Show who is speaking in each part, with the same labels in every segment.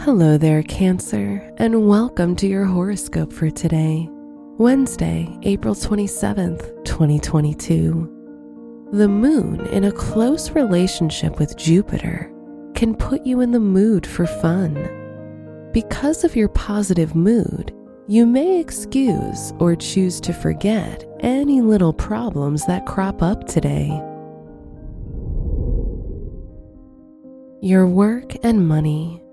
Speaker 1: Hello there, Cancer, and welcome to your horoscope for today, Wednesday, April 27th, 2022. The moon in a close relationship with Jupiter can put you in the mood for fun. Because of your positive mood, you may excuse or choose to forget any little problems that crop up today. Your work and money.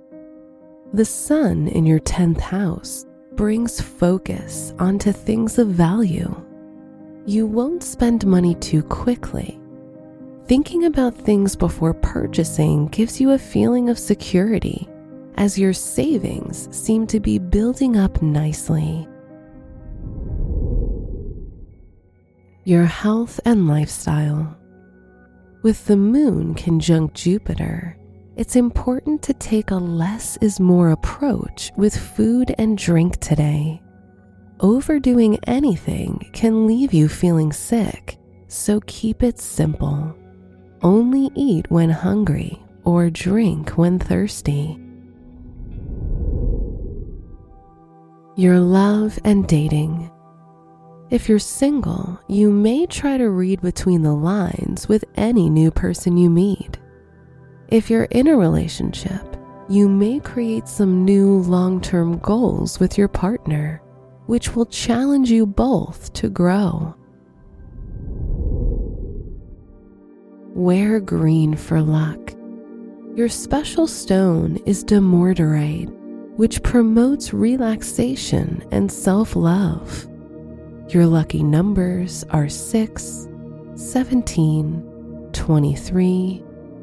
Speaker 1: The sun in your 10th house brings focus onto things of value. You won't spend money too quickly. Thinking about things before purchasing gives you a feeling of security as your savings seem to be building up nicely. Your health and lifestyle. With the moon conjunct Jupiter, it's important to take a less is more approach with food and drink today. Overdoing anything can leave you feeling sick, so keep it simple. Only eat when hungry or drink when thirsty. Your love and dating. If you're single, you may try to read between the lines with any new person you meet. If you're in a relationship, you may create some new long term goals with your partner, which will challenge you both to grow. Wear green for luck. Your special stone is dumortierite, which promotes relaxation and self love. Your lucky numbers are 6, 17, 23,